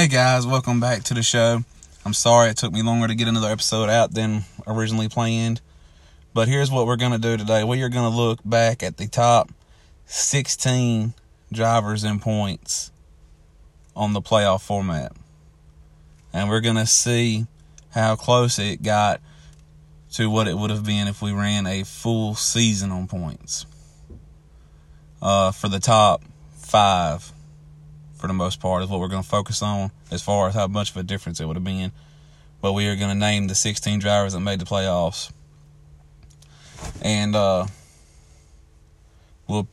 Hey guys, welcome back to the show. I'm sorry it took me longer to get another episode out than originally planned. But here's what we're going to do today. We are going to look back at the top 16 drivers and points on the playoff format. And we're going to see how close it got to what it would have been if we ran a full season on points. Uh, for the top five for the most part, is what we're going to focus on as far as how much of a difference it would have been. But we are going to name the 16 drivers that made the playoffs. And uh, we'll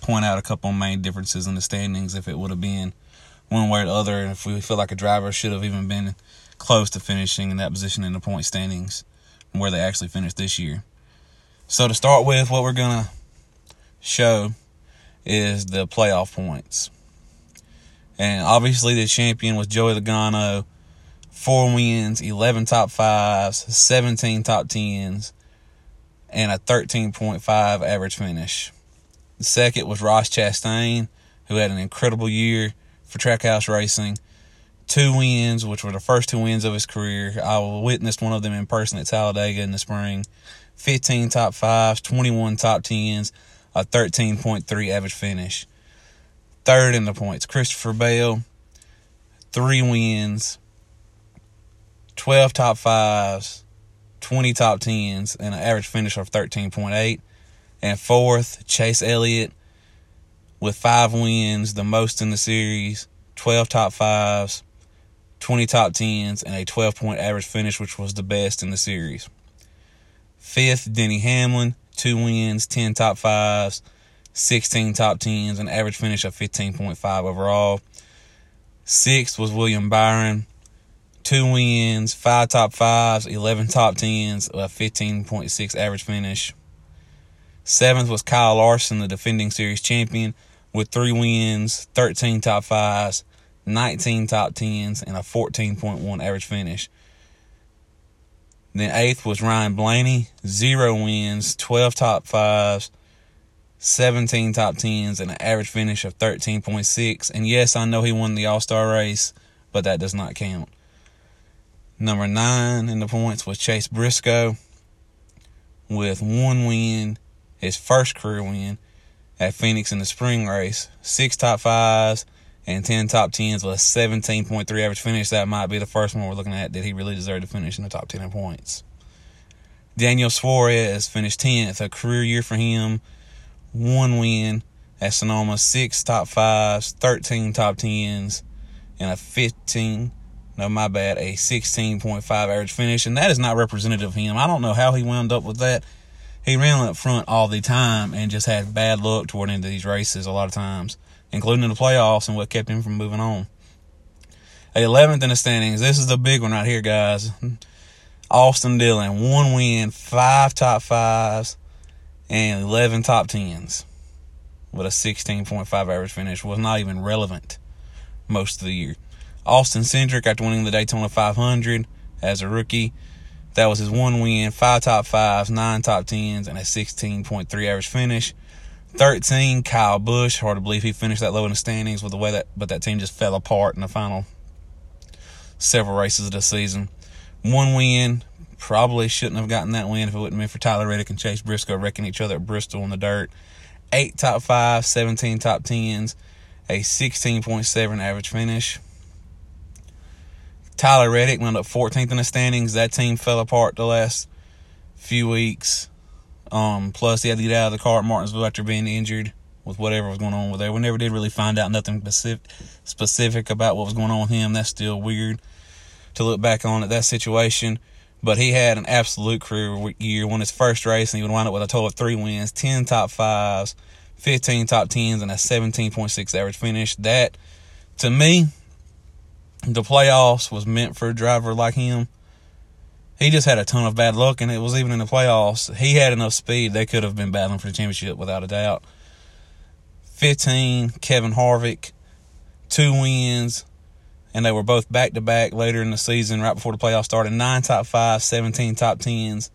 point out a couple main differences in the standings if it would have been one way or the other, and if we feel like a driver should have even been close to finishing in that position in the point standings where they actually finished this year. So to start with, what we're going to show is the playoff points. And obviously, the champion was Joey Logano. Four wins, 11 top fives, 17 top tens, and a 13.5 average finish. The second was Ross Chastain, who had an incredible year for Trackhouse Racing. Two wins, which were the first two wins of his career. I witnessed one of them in person at Talladega in the spring. 15 top fives, 21 top tens, a 13.3 average finish third in the points. Christopher Bell, three wins, 12 top fives, 20 top tens, and an average finish of 13.8. And fourth, Chase Elliott with five wins, the most in the series, 12 top fives, 20 top tens, and a 12 point average finish, which was the best in the series. Fifth, Denny Hamlin, two wins, 10 top fives, 16 top tens, an average finish of 15.5 overall. Sixth was William Byron, two wins, five top fives, 11 top tens, a 15.6 average finish. Seventh was Kyle Larson, the defending series champion, with three wins, 13 top fives, 19 top tens, and a 14.1 average finish. Then eighth was Ryan Blaney, zero wins, 12 top fives, 17 top 10s, and an average finish of 13.6. And yes, I know he won the All Star race, but that does not count. Number nine in the points was Chase Briscoe with one win, his first career win at Phoenix in the spring race. Six top fives and 10 top 10s with a 17.3 average finish. That might be the first one we're looking at. that he really deserved to finish in the top 10 in points? Daniel Suarez finished 10th, a career year for him one win at Sonoma, six top fives, 13 top tens, and a 15, no, my bad, a 16.5 average finish. And that is not representative of him. I don't know how he wound up with that. He ran up front all the time and just had bad luck toward into these races a lot of times, including in the playoffs and what kept him from moving on. 11th in the standings. This is the big one right here, guys. Austin Dillon, one win, five top fives, and 11 top 10s with a 16.5 average finish was not even relevant most of the year. Austin Cindric, after winning the Daytona 500 as a rookie, that was his one win, five top fives, nine top tens, and a 16.3 average finish. 13, Kyle Busch. Hard to believe he finished that low in the standings with the way that, but that team just fell apart in the final several races of the season. One win, Probably shouldn't have gotten that win if it wouldn't been for Tyler Reddick and Chase Briscoe wrecking each other at Bristol in the dirt. Eight top five, 17 top tens, a 16.7 average finish. Tyler Reddick went up 14th in the standings. That team fell apart the last few weeks. Um, plus, he had to get out of the car at Martinsville after being injured with whatever was going on with there. We never did really find out nothing specific, specific about what was going on with him. That's still weird to look back on at that situation. But he had an absolute career year. Won his first race, and he would wind up with a total of three wins, ten top fives, fifteen top tens, and a seventeen point six average finish. That, to me, the playoffs was meant for a driver like him. He just had a ton of bad luck, and it was even in the playoffs. He had enough speed; they could have been battling for the championship without a doubt. Fifteen, Kevin Harvick, two wins, and they were both back to back later in the season, right before the playoffs started. Nine top five, 17 top tens,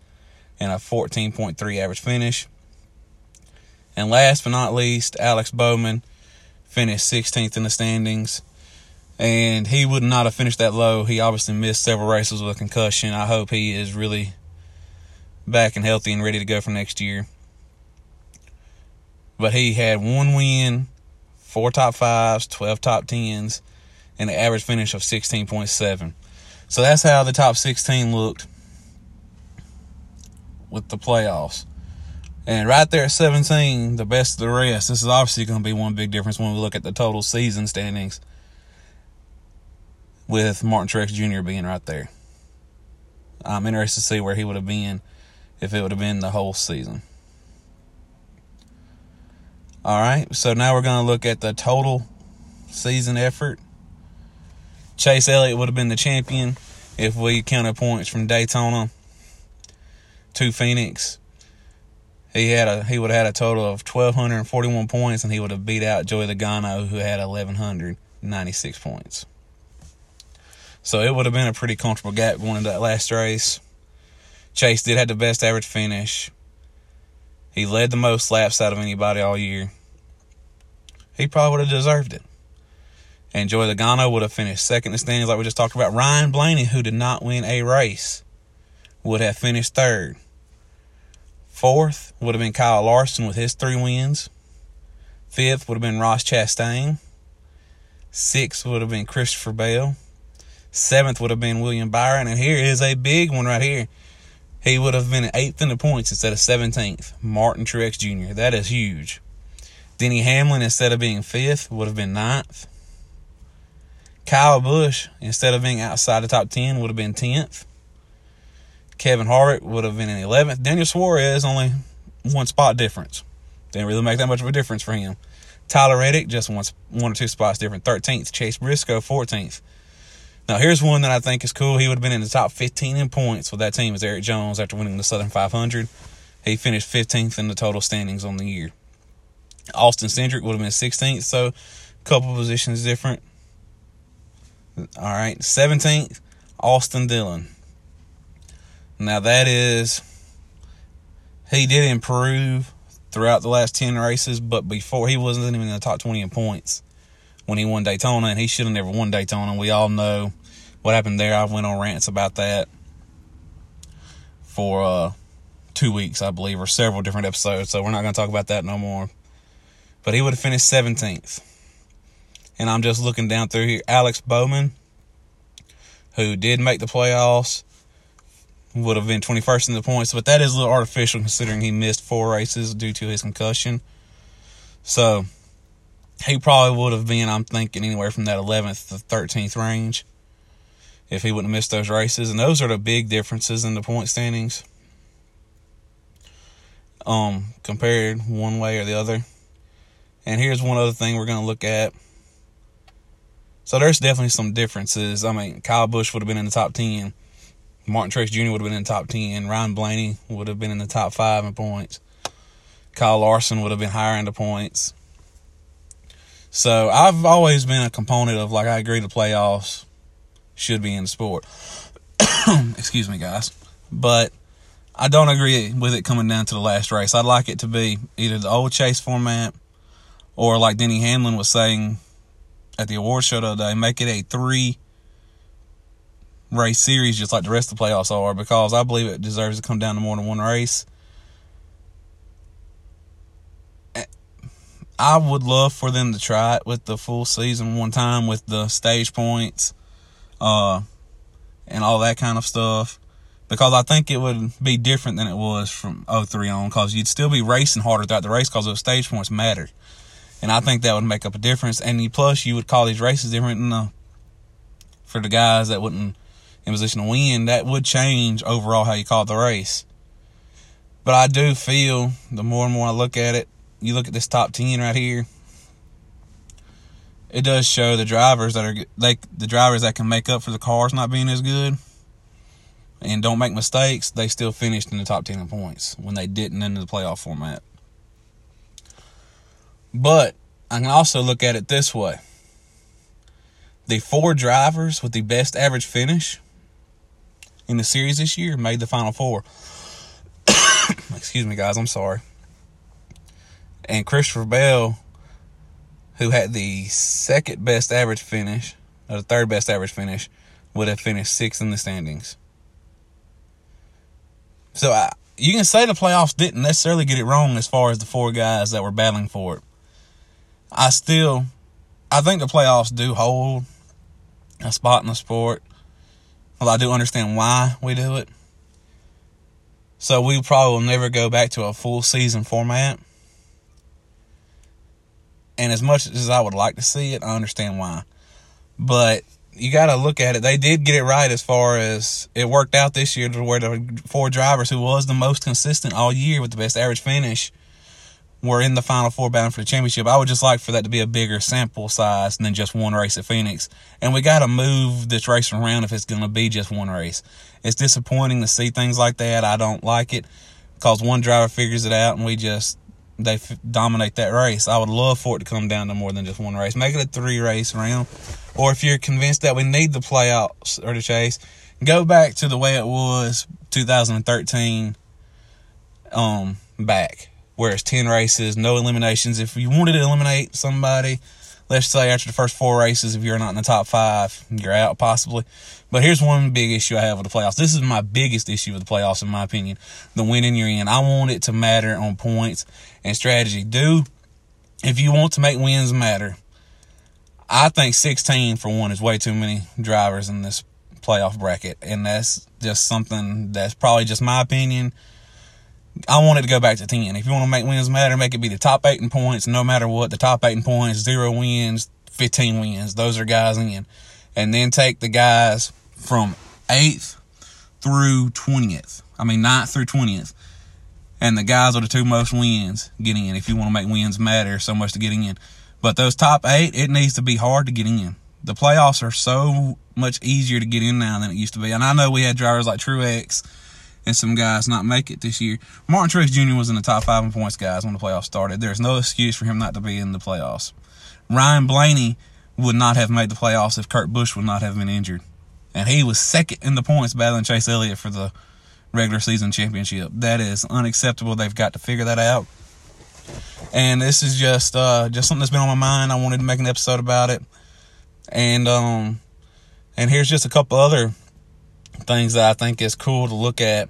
and a 14.3 average finish. And last but not least, Alex Bowman finished 16th in the standings. And he would not have finished that low. He obviously missed several races with a concussion. I hope he is really back and healthy and ready to go for next year. But he had one win, four top fives, 12 top tens, and an average finish of 16.7. So that's how the top 16 looked with the playoffs. And right there at 17, the best of the rest. This is obviously going to be one big difference when we look at the total season standings with Martin Truex Jr. being right there. I'm interested to see where he would have been if it would have been the whole season. All right, so now we're going to look at the total season effort. Chase Elliott would have been the champion if we counted points from Daytona to Phoenix. He had a he would have had a total of twelve hundred and forty one points, and he would have beat out Joey Logano, who had eleven hundred ninety six points. So it would have been a pretty comfortable gap going into that last race. Chase did have the best average finish. He led the most laps out of anybody all year. He probably would have deserved it. And Joey Logano would have finished second in the standings, like we just talked about. Ryan Blaney, who did not win a race, would have finished third. Fourth would have been Kyle Larson with his three wins. Fifth would have been Ross Chastain. Sixth would have been Christopher Bell. Seventh would have been William Byron. And here is a big one right here. He would have been eighth in the points instead of 17th. Martin Truex Jr. That is huge. Denny Hamlin, instead of being fifth, would have been ninth. Kyle Busch, instead of being outside the top 10, would have been 10th. Kevin Harvick would have been in 11th. Daniel Suarez, only one spot difference. Didn't really make that much of a difference for him. Tyler Reddick, just one, one or two spots different. 13th. Chase Briscoe, 14th. Now, here's one that I think is cool. He would have been in the top 15 in points with that team as Erik Jones after winning the Southern 500. He finished 15th in the total standings on the year. Austin Cindric would have been 16th, so a couple positions different. All right, 17th, Austin Dillon. Now, that is, he did improve throughout the last 10 races, but before he wasn't even in the top 20 in points when he won Daytona, and he should have never won Daytona. We all know what happened there. I went on rants about that for uh, two weeks, I believe, or several different episodes. So we're not going to talk about that no more. But he would have finished 17th. And I'm just looking down through here. Alex Bowman, who did make the playoffs, would have been 21st in the points. But that is a little artificial considering he missed four races due to his concussion. So he probably would have been, I'm thinking, anywhere from that 11th to 13th range if he wouldn't have missed those races. And those are the big differences in the point standings. Um, compared one way or the other. And here's one other thing we're going to look at. So there's definitely some differences. I mean, Kyle Busch would have been in the top 10. Martin Truex Jr. would have been in the top 10. Ryan Blaney would have been in the top 5 in points. Kyle Larson would have been higher in the points. So I've always been a component of, like, I agree the playoffs should be in the sport. Excuse me, guys. But I don't agree with it coming down to the last race. I'd like it to be either the old chase format or like Denny Hamlin was saying at the award show the other day, make it a three race series just like the rest of the playoffs are because I believe it deserves to come down to more than one race. I would love for them to try it with the full season one time with the stage points uh, and all that kind of stuff. Because I think it would be different than it was from 03 on, because you'd still be racing harder throughout the race because those stage points mattered. And I think that would make up a difference. And plus, you would call these races different and, uh, for the guys that wouldn't in position to win. That would change overall how you call the race. But I do feel the more and more I look at it, you look at this top 10 right here, it does show the drivers that are like the drivers that can make up for the cars not being as good and don't make mistakes, they still finished in the top 10 in points when they didn't in the playoff format. But I can also look at it this way. The four drivers with the best average finish in the series this year made the final four. Excuse me, guys, I'm sorry. And Christopher Bell who had the second best average finish or the third best average finish, would have finished sixth in the standings. So I, you can say the playoffs didn't necessarily get it wrong as far as the four guys that were battling for it. I still, I think the playoffs do hold a spot in the sport. Well, I do understand why we do it. So we probably will never go back to a full season format. And as much as I would like to see it, I understand why. But you got to look at it. They did get it right as far as it worked out this year to where the four drivers who was the most consistent all year with the best average finish were in the final four bound for the championship. I would just like for that to be a bigger sample size than just one race at Phoenix. And we got to move this race around if it's going to be just one race. It's disappointing to see things like that. I don't like it because one driver figures it out and we just they f- dominate that race. I would love for it to come down to more than just one race. Make it a three race round. Or if you're convinced that we need the playoffs or the chase, go back to the way it was 2013 um back where it's 10 races, no eliminations. If you wanted to eliminate somebody, let's say after the first four races, if you're not in the top five, you're out possibly. But here's one big issue I have with the playoffs. This is my biggest issue with the playoffs, in my opinion. The winning you're in. I want it to matter on points and strategy. Do, if you want to make wins matter, I think 16 for one is way too many drivers in this playoff bracket. And that's just something that's probably just my opinion. I want it to go back to 10. If you want to make wins matter, make it be the top eight in points, no matter what. The top eight in points, zero wins, 15 wins. Those are guys in. And then take the guys from 8th through 20th. I mean, 9th through 20th. And the guys are the two most wins getting in if you want to make wins matter so much to getting in. But those top eight, it needs to be hard to get in. The playoffs are so much easier to get in now than it used to be. And I know we had drivers like Truex and some guys not make it this year. Martin Truex Jr. was in the top five in points, guys, when the playoffs started. There's no excuse for him not to be in the playoffs. Ryan Blaney would not have made the playoffs if Kurt Busch would not have been injured and he was second in the points battling Chase Elliott for the regular season championship. That is unacceptable. They've got to figure that out. And this is just uh, just something that's been on my mind. I wanted to make an episode about it. And um and here's just a couple other things that I think is cool to look at.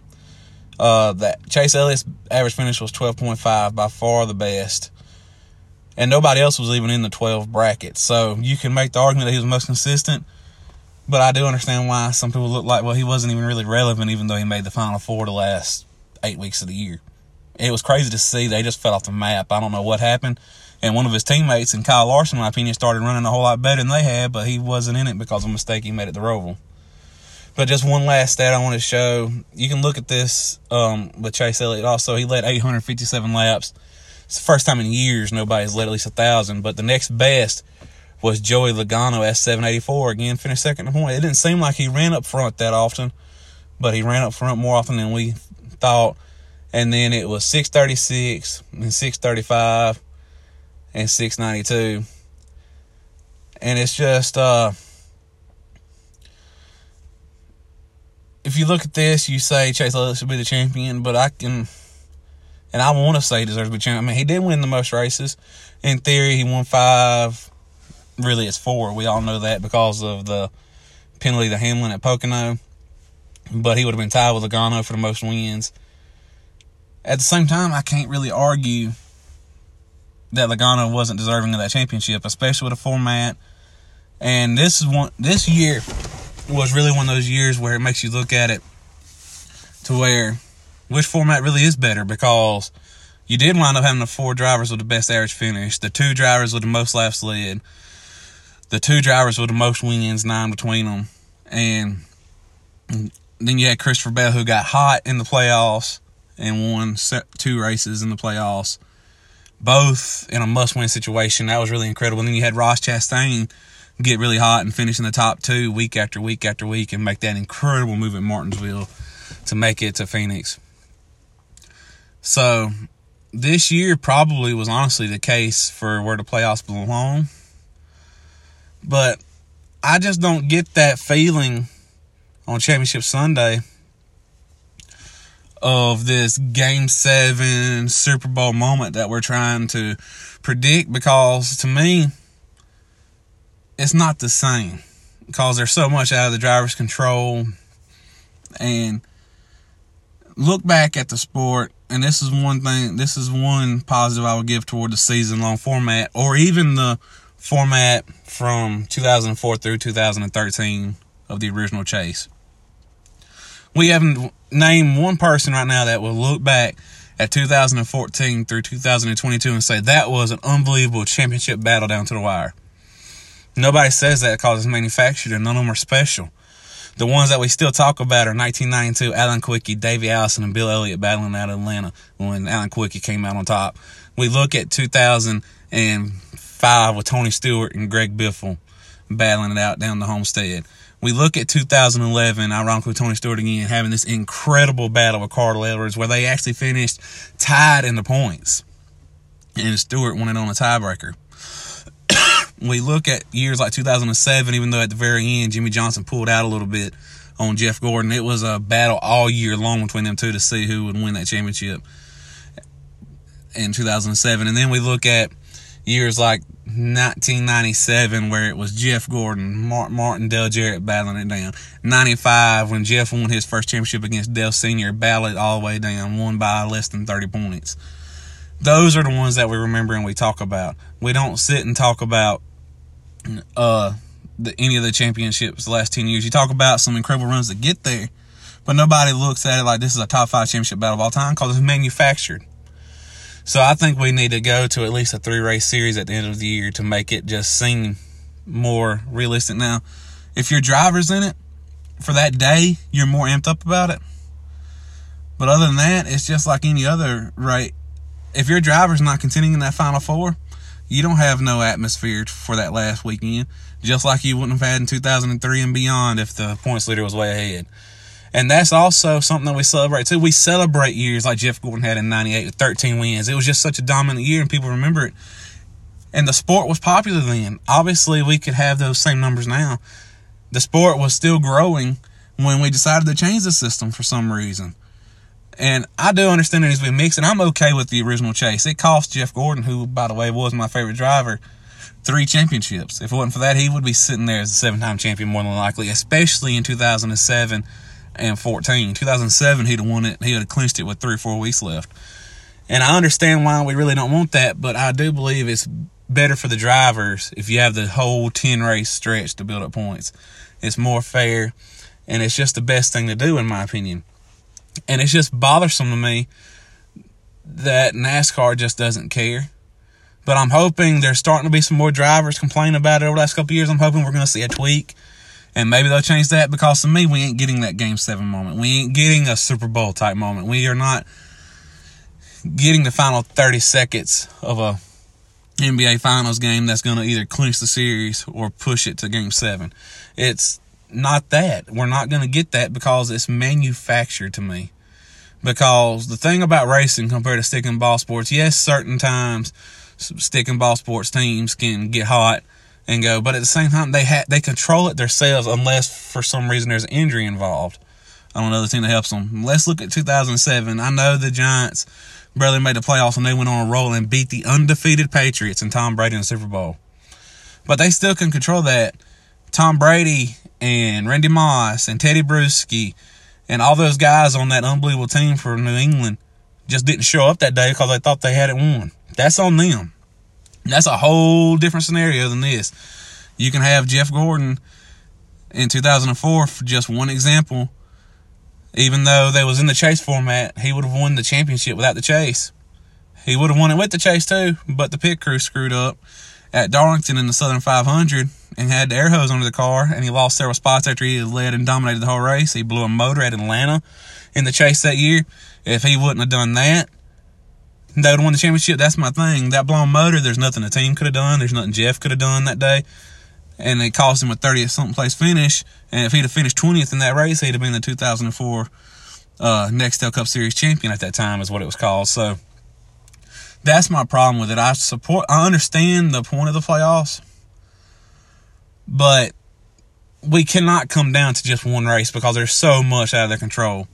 Uh, that Chase Elliott's average finish was 12.5, by far the best. And nobody else was even in the 12 bracket. So you can make the argument that he was most consistent but I do understand why some people look like, well, he wasn't even really relevant, even though he made the Final Four the last eight weeks of the year. It was crazy to see. They just fell off the map. I don't know what happened. And one of his teammates, and Kyle Larson, in my opinion, started running a whole lot better than they had, but he wasn't in it because of a mistake he made at the Roval. But just one last stat I want to show. You can look at this um, with Chase Elliott also. He led 857 laps. It's the first time in years nobody's led at least a 1,000, but the next best was Joey Logano at 784. Again, finished second in point. It didn't seem like he ran up front that often, but he ran up front more often than we thought. And then it was 636 and 635 and 692. And it's just, uh, if you look at this, you say Chase Elliott should be the champion, but I can, and I want to say he deserves to be champion. I mean, he did win the most races. In theory, he won five really it's four. We all know that because of the penalty to Hamlin at Pocono. But he would have been tied with Logano for the most wins. At the same time, I can't really argue that Logano wasn't deserving of that championship, especially with a format. And this is one this year was really one of those years where it makes you look at it to where which format really is better because you did wind up having the four drivers with the best average finish, the two drivers with the most laps led, the two drivers with the most wins, nine between them. And then you had Christopher Bell, who got hot in the playoffs and won two races in the playoffs, both in a must win situation. That was really incredible. And then you had Ross Chastain get really hot and finish in the top two week after week after week and make that incredible move at Martinsville to make it to Phoenix. So this year probably was honestly the case for where the playoffs belong but I just don't get that feeling on Championship Sunday of this Game 7 Super Bowl moment that we're trying to predict because to me, it's not the same. because there's so much out of the driver's control. And look back at the sport, and this is one thing, this is one positive I would give toward the season long format, or even the format from 2004 through 2013 of the original chase. We haven't named one person right now that will look back at 2014 through 2022 and say that was an unbelievable championship battle down to the wire. Nobody says that because it's manufactured and none of them are special. The ones that we still talk about are 1992 Alan Kulwicki, Davey Allison, and Bill Elliott battling out of Atlanta when Alan Kulwicki came out on top. We look at 2005 with Tony Stewart and Greg Biffle battling it out down the homestead. We look at 2011, ironically, Tony Stewart again having this incredible battle with Carl Edwards where they actually finished tied in the points. And Stewart won it on a tiebreaker we look at years like 2007, even though at the very end Jimmie Johnson pulled out a little bit on Jeff Gordon, it was a battle all year long between them two to see who would win that championship in 2007. And then we look at years like 1997 where it was Jeff Gordon, Martin Dale Jarrett battling it down. 95 when Jeff won his first championship against Dale Sr. battled all the way down, won by less than 30 points. Those are the ones that we remember and we talk about. We don't sit and talk about uh, the, any of the championships the last 10 years. You talk about some incredible runs that get there, but nobody looks at it like this is a top five championship battle of all time because it's manufactured. So I think we need to go to at least a three race series at the end of the year to make it just seem more realistic. Now, if your driver's in it for that day, you're more amped up about it. But other than that, it's just like any other right. If your driver's not contending in that final four, you don't have no atmosphere for that last weekend, just like you wouldn't have had in 2003 and beyond if the points leader was way ahead. And that's also something that we celebrate too. We celebrate years like Jeff Gordon had in 98 with 13 wins. It was just such a dominant year and people remember it. And the sport was popular then. Obviously, we could have those same numbers now. The sport was still growing when we decided to change the system for some reason. And I do understand it needs to be mixed, and I'm okay with the original chase. It cost Jeff Gordon, who, by the way, was my favorite driver, three championships. If it wasn't for that, he would be sitting there as a seven time champion more than likely, especially in 2007 and 14. 2007, he'd have won it, he would have clinched it with three or four weeks left. And I understand why we really don't want that, but I do believe it's better for the drivers if you have the whole 10 race stretch to build up points. It's more fair, and it's just the best thing to do, in my opinion. And it's just bothersome to me that NASCAR just doesn't care. But I'm hoping there's starting to be some more drivers complaining about it over the last couple years. I'm hoping we're going to see a tweak. And maybe they'll change that because to me, we ain't getting that game seven moment. We ain't getting a Super Bowl type moment. We are not getting the final 30 seconds of a NBA Finals game that's going to either clinch the series or push it to game seven. It's not that. We're not going to get that because it's manufactured to me. Because the thing about racing compared to stick and ball sports, yes, certain times stick and ball sports teams can get hot and go, but at the same time, they ha- they control it themselves unless for some reason there's injury involved on another team that helps them. Let's look at 2007. I know the Giants barely made the playoffs and they went on a roll and beat the undefeated Patriots and Tom Brady in the Super Bowl. But they still can control that. Tom Brady and Randy Moss and Tedy Bruschi and all those guys on that unbelievable team for New England just didn't show up that day because they thought they had it won. That's on them. That's a whole different scenario than this. You can have Jeff Gordon in 2004 for just one example. Even though they was in the chase format, he would have won the championship without the chase. He would have won it with the chase too, but the pit crew screwed up at Darlington in the Southern 500 and had the air hose under the car, and he lost several spots after he led and dominated the whole race. He blew a motor at Atlanta in the chase that year. If he wouldn't have done that, they would have won the championship. That's my thing. That blown motor, there's nothing the team could have done. There's nothing Jeff could have done that day. And it cost him a 30th something place finish. And if he'd have finished 20th in that race, he'd have been the 2004 uh, Nextel Cup Series champion at that time, is what it was called. So that's my problem with it. I support, I understand the point of the playoffs, but we cannot come down to just one race because there's so much out of their control.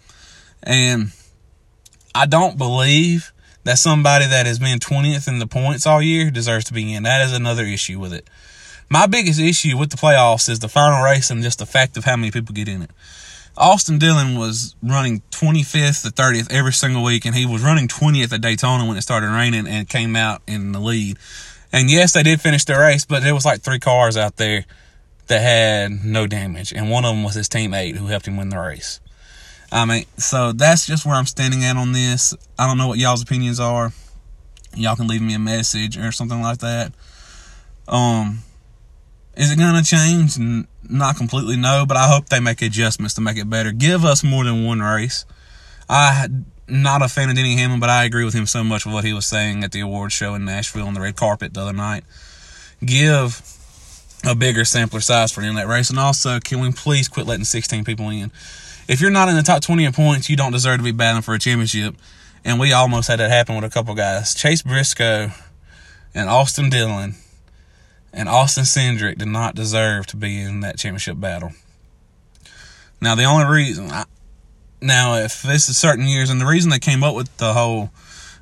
And I don't believe that somebody that has been 20th in the points all year deserves to be in. That is another issue with it. My biggest issue with the playoffs is the final race and just the fact of how many people get in it. Austin Dillon was running 25th to 30th every single week, and he was running 20th at Daytona when it started raining and came out in the lead. And yes, they did finish the race, but there was like three cars out there that had no damage, and one of them was his teammate who helped him win the race. I mean, so that's just where I'm standing at on this. I don't know what y'all's opinions are. Y'all can leave me a message or something like that. Um, is it going to change? Not completely, no, but I hope they make adjustments to make it better. Give us more than one race. I'm not a fan of Denny Hamlin, but I agree with him so much with what he was saying at the awards show in Nashville on the red carpet the other night. Give a bigger sampler size for him that race, and also can we please quit letting 16 people in? If you're not in the top 20 in points, you don't deserve to be battling for a championship. And we almost had that happen with a couple guys. Chase Briscoe and Austin Dillon and Austin Cindric did not deserve to be in that championship battle. Now, the only reason, I, now, if this is certain years, and the reason they came up with the whole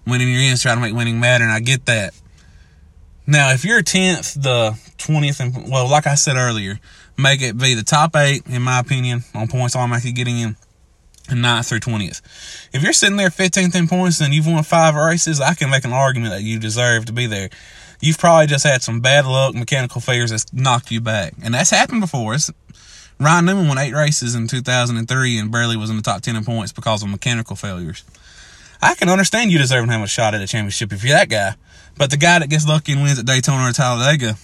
winning your ends, trying to make winning matter, and I get that. Now, if you're 10th, the 20th, and well, like I said earlier, make it be the top eight, in my opinion, on points automatically getting in, and 9th through 20th. If you're sitting there 15th in points and you've won five races, I can make an argument that you deserve to be there you've probably just had some bad luck, mechanical failures that's knocked you back. And that's happened before. It's, Ryan Newman won eight races in 2003 and barely was in the top 10 in points because of mechanical failures. I can understand you deserving to have a shot at a championship if you're that guy. But the guy that gets lucky and wins at Daytona or Talladega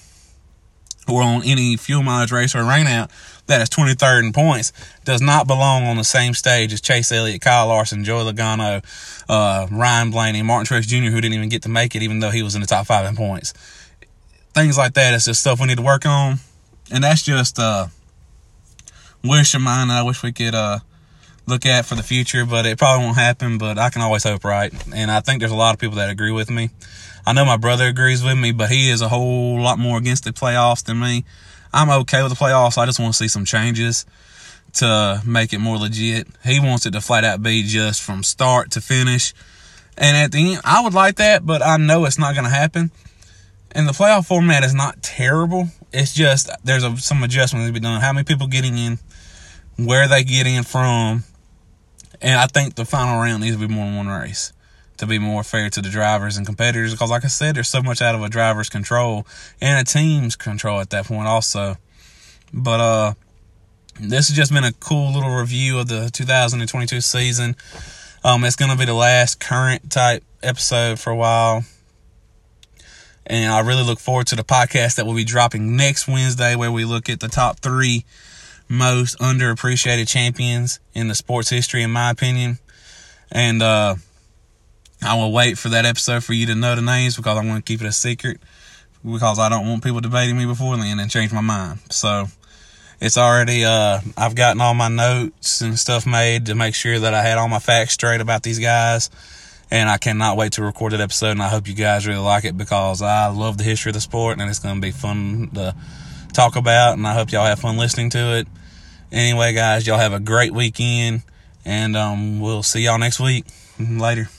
or on any fuel mileage race or rain out that is 23rd in points does not belong on the same stage as Chase Elliott, Kyle Larson, Joey Logano, uh, Ryan Blaney, Martin Truex Jr., who didn't even get to make it, even though he was in the top five in points. Things like that is just stuff we need to work on. And that's just uh, wish of mine I wish we could uh, look at for the future, but it probably won't happen, but I can always hope right. And I think there's a lot of people that agree with me. I know my brother agrees with me, but he is a whole lot more against the playoffs than me. I'm okay with the playoffs. I just want to see some changes to make it more legit. He wants it to flat out be just from start to finish. And at the end, I would like that, but I know it's not going to happen. And the playoff format is not terrible. It's just there's a, some adjustments to be done. How many people getting in, where they get in from, and I think the final round needs to be more than one race to be more fair to the drivers and competitors because like I said there's so much out of a driver's control and a team's control at that point also. But uh this has just been a cool little review of the 2022 season. Um it's going to be the last current type episode for a while. And I really look forward to the podcast that will be dropping next Wednesday where we look at the top 3 most underappreciated champions in the sports history in my opinion and uh I will wait for that episode for you to know the names because I want to keep it a secret because I don't want people debating me before then and change my mind. So it's already uh I've gotten all my notes and stuff made to make sure that I had all my facts straight about these guys. And I cannot wait to record that episode and I hope you guys really like it because I love the history of the sport and it's gonna be fun to talk about and I hope y'all have fun listening to it. Anyway guys, y'all have a great weekend and um we'll see y'all next week. Later.